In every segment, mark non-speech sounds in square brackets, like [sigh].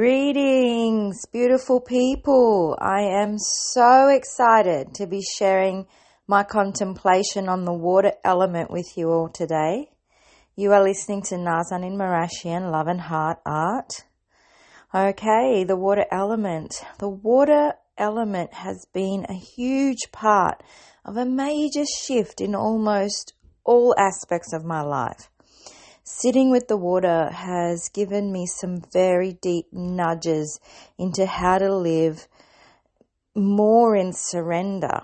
Greetings, beautiful people. I am so excited to be sharing my contemplation on the water element with you all today. You are listening to Nazanin Marashian, Love and Heart Art. Okay, the water element. The water element has been a huge part of a major shift in almost all aspects of my life. Sitting with the water has given me some very deep nudges into how to live more in surrender.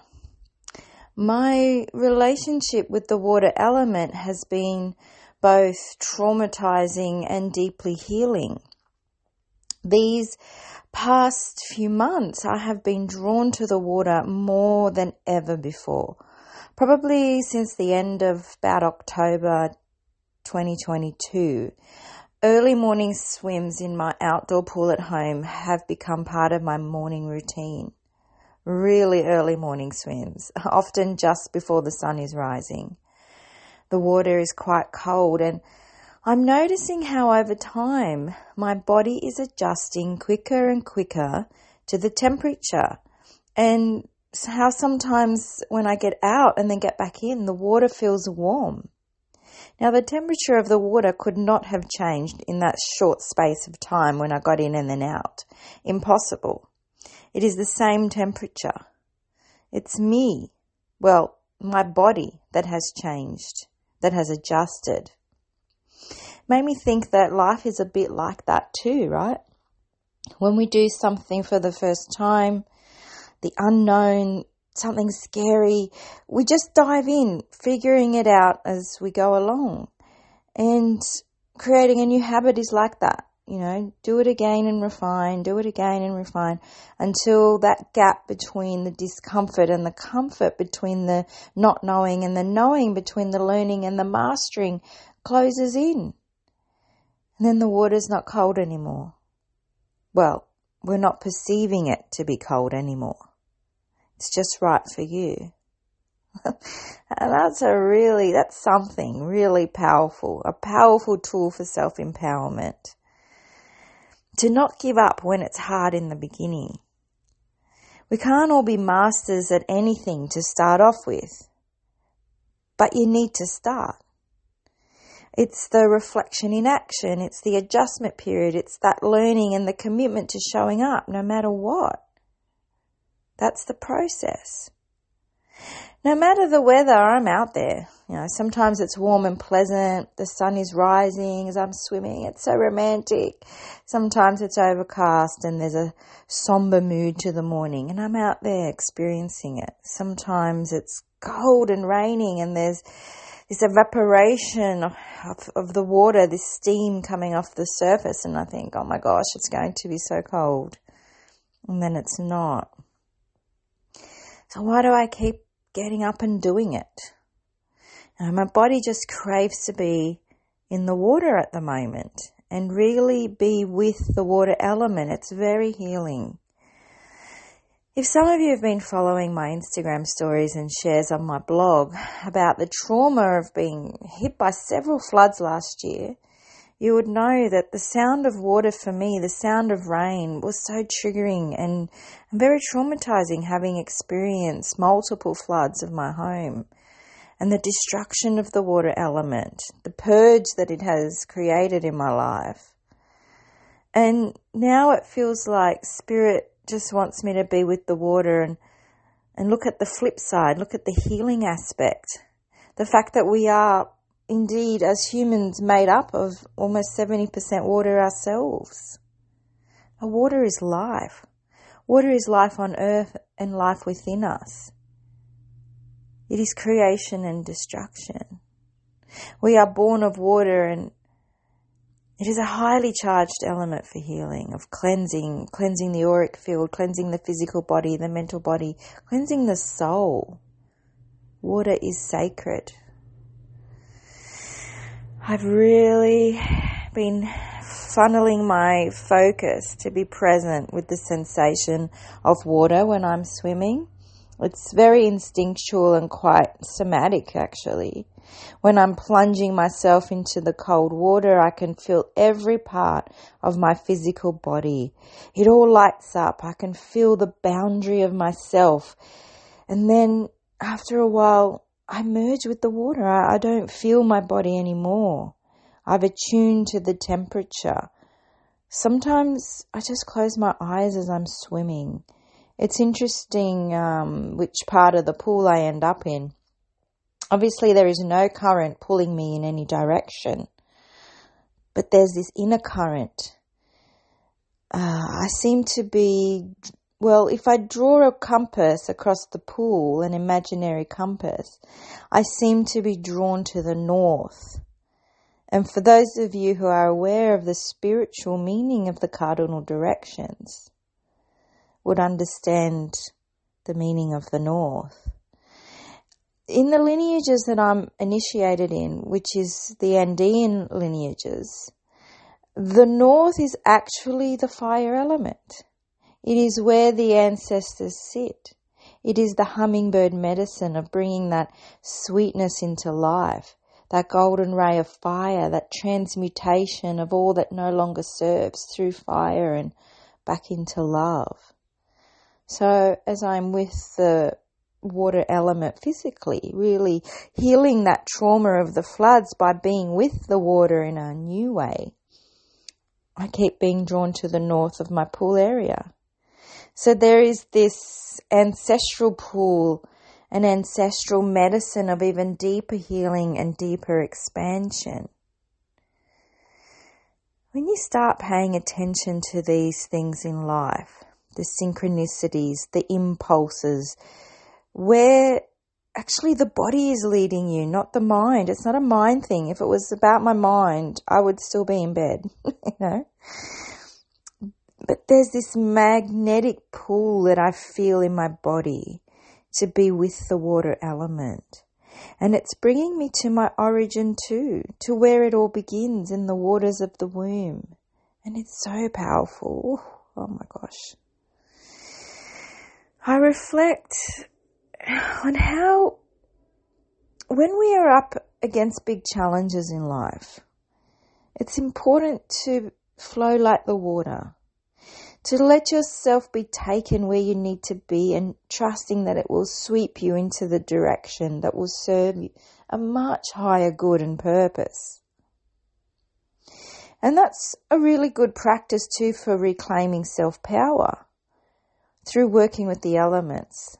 My relationship with the water element has been both traumatizing and deeply healing. These past few months, I have been drawn to the water more than ever before. Probably since the end of about October 2022. Early morning swims in my outdoor pool at home have become part of my morning routine. Really early morning swims, [laughs] often just before the sun is rising. The water is quite cold and I'm noticing how over time my body is adjusting quicker and quicker to the temperature and how sometimes when I get out and then get back in, the water feels warm. Now, the temperature of the water could not have changed in that short space of time when I got in and then out. Impossible. It is the same temperature. It's me, well, my body that has changed, that has adjusted. Made me think that life is a bit like that too, right? When we do something for the first time, the unknown something scary, we just dive in, figuring it out as we go along. And creating a new habit is like that. You know, do it again and refine, do it again and refine until that gap between the discomfort and the comfort, between the not knowing and the knowing, between the learning and the mastering closes in. And then the water's not cold anymore. Well, we're not perceiving it to be cold anymore. It's just right for you. [laughs] and that's a really, that's something really powerful, a powerful tool for self empowerment. To not give up when it's hard in the beginning. We can't all be masters at anything to start off with, but you need to start. It's the reflection in action. It's the adjustment period. It's that learning and the commitment to showing up no matter what. That's the process. No matter the weather, I'm out there. You know, sometimes it's warm and pleasant. The sun is rising as I'm swimming. It's so romantic. Sometimes it's overcast and there's a somber mood to the morning and I'm out there experiencing it. Sometimes it's cold and raining and there's this evaporation of, of, the water, this steam coming off the surface and I think, oh my gosh, it's going to be so cold. And then it's not. So why do I keep getting up and doing it? Know, my body just craves to be in the water at the moment and really be with the water element. It's very healing. If some of you have been following my Instagram stories and shares on my blog about the trauma of being hit by several floods last year, you would know that the sound of water for me, the sound of rain, was so triggering and very traumatizing having experienced multiple floods of my home and the destruction of the water element, the purge that it has created in my life. And now it feels like spirit just wants me to be with the water and, and look at the flip side, look at the healing aspect. The fact that we are indeed, as humans, made up of almost 70% water ourselves. water is life. Water is life on earth and life within us. It is creation and destruction. We are born of water and it is a highly charged element for healing, of cleansing, cleansing the auric field, cleansing the physical body, the mental body, cleansing the soul. Water is sacred. I've really been funneling my focus to be present with the sensation of water when I'm swimming It's very instinctual and quite somatic, actually. When I'm plunging myself into the cold water, I can feel every part of my physical body. It all lights up. I can feel the boundary of myself. And then after a while, I merge with the water. I, I don't feel my body anymore. I've attuned to the temperature. Sometimes I just close my eyes as I'm swimming it's interesting um, which part of the pool I end up in. Obviously, there is no current pulling me in any direction, but there's this inner current. Uh, I seem to be, well, if I draw a compass across the pool, an imaginary compass, I seem to be drawn to the north. And for those of you who are aware of the spiritual meaning of the cardinal directions, would understand the meaning of the North. In the lineages that I'm initiated in, which is the Andean lineages, the North is actually the fire element. It is where the ancestors sit. It is the hummingbird medicine of bringing that sweetness into life, that golden ray of fire, that transmutation of all that no longer serves through fire and back into love. So as I'm with the water element physically, really healing that trauma of the floods by being with the water in a new way, I keep being drawn to the north of my pool area. So there is this ancestral pool, an ancestral medicine of even deeper healing and deeper expansion. When you start paying attention to these things in life, the synchronicities, the impulses, where actually the body is leading you, not the mind. It's not a mind thing. If it was about my mind, I would still be in bed, [laughs] you know. But there's this magnetic pull that I feel in my body to be with the water element. And it's bringing me to my origin too, to where it all begins in the waters of the womb. And it's so powerful. Oh my gosh. I reflect on how, when we are up against big challenges in life, it's important to flow like the water, to let yourself be taken where you need to be and trusting that it will sweep you into the direction that will serve you a much higher good and purpose. And that's a really good practice too for reclaiming self power through working with the elements.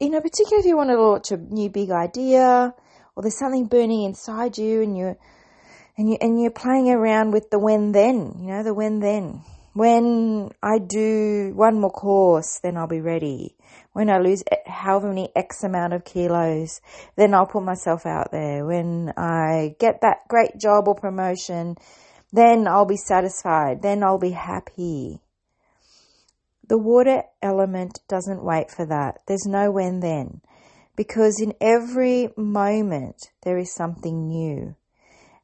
You know, particularly if you want to launch a new big idea or there's something burning inside you and you're and you and you're playing around with the when then, you know, the when then. When I do one more course, then I'll be ready. When I lose however many X amount of kilos, then I'll put myself out there. When I get that great job or promotion, then I'll be satisfied. Then I'll be happy. The water element doesn't wait for that. There's no when then. Because in every moment, there is something new.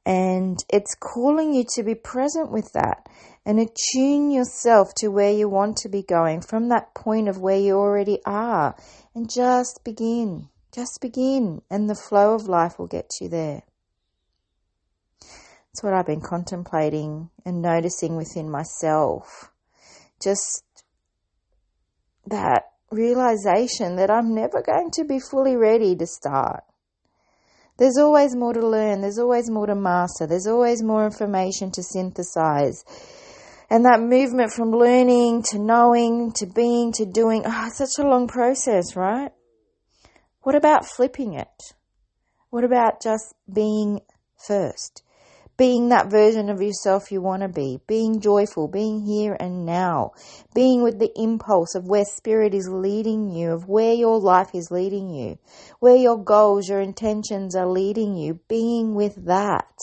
And it's calling you to be present with that and attune yourself to where you want to be going from that point of where you already are. And just begin. Just begin. And the flow of life will get you there. That's what I've been contemplating and noticing within myself. Just that realization that I'm never going to be fully ready to start. There's always more to learn, there's always more to master, there's always more information to synthesize. And that movement from learning to knowing to being to doing, oh, it's such a long process, right? What about flipping it? What about just being first? Being that version of yourself you want to be, being joyful, being here and now, being with the impulse of where spirit is leading you, of where your life is leading you, where your goals, your intentions are leading you, being with that.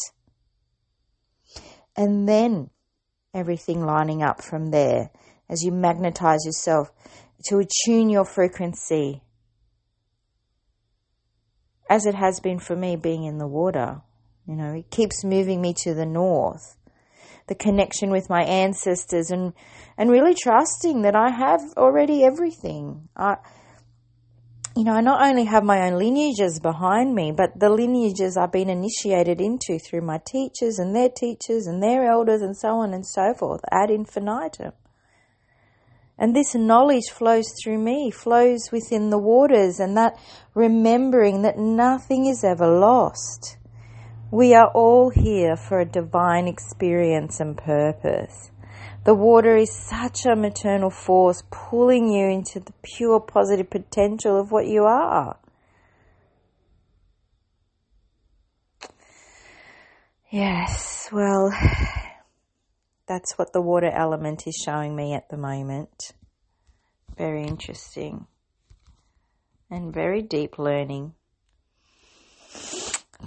And then everything lining up from there as you magnetize yourself to attune your frequency. As it has been for me being in the water you know, it keeps moving me to the north. The connection with my ancestors and and really trusting that I have already everything. I you know, I not only have my own lineages behind me, but the lineages I've been initiated into through my teachers and their teachers and their elders and so on and so forth ad infinitum. And this knowledge flows through me, flows within the waters, and that remembering that nothing is ever lost. We are all here for a divine experience and purpose. The water is such a maternal force pulling you into the pure positive potential of what you are. Yes, well, that's what the water element is showing me at the moment. Very interesting and very deep learning.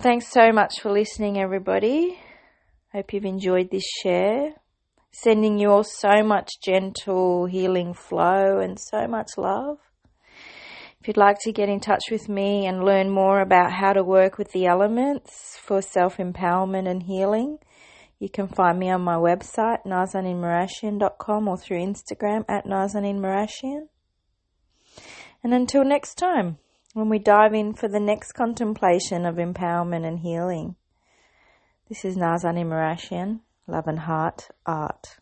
Thanks so much for listening, everybody. Hope you've enjoyed this share. Sending you all so much gentle healing flow and so much love. If you'd like to get in touch with me and learn more about how to work with the elements for self empowerment and healing, you can find me on my website, nazaninmarashian.com, or through Instagram at nazaninmarashian. And until next time, when we dive in for the next contemplation of empowerment and healing, this is Nazanin Marashian, Love and Heart Art.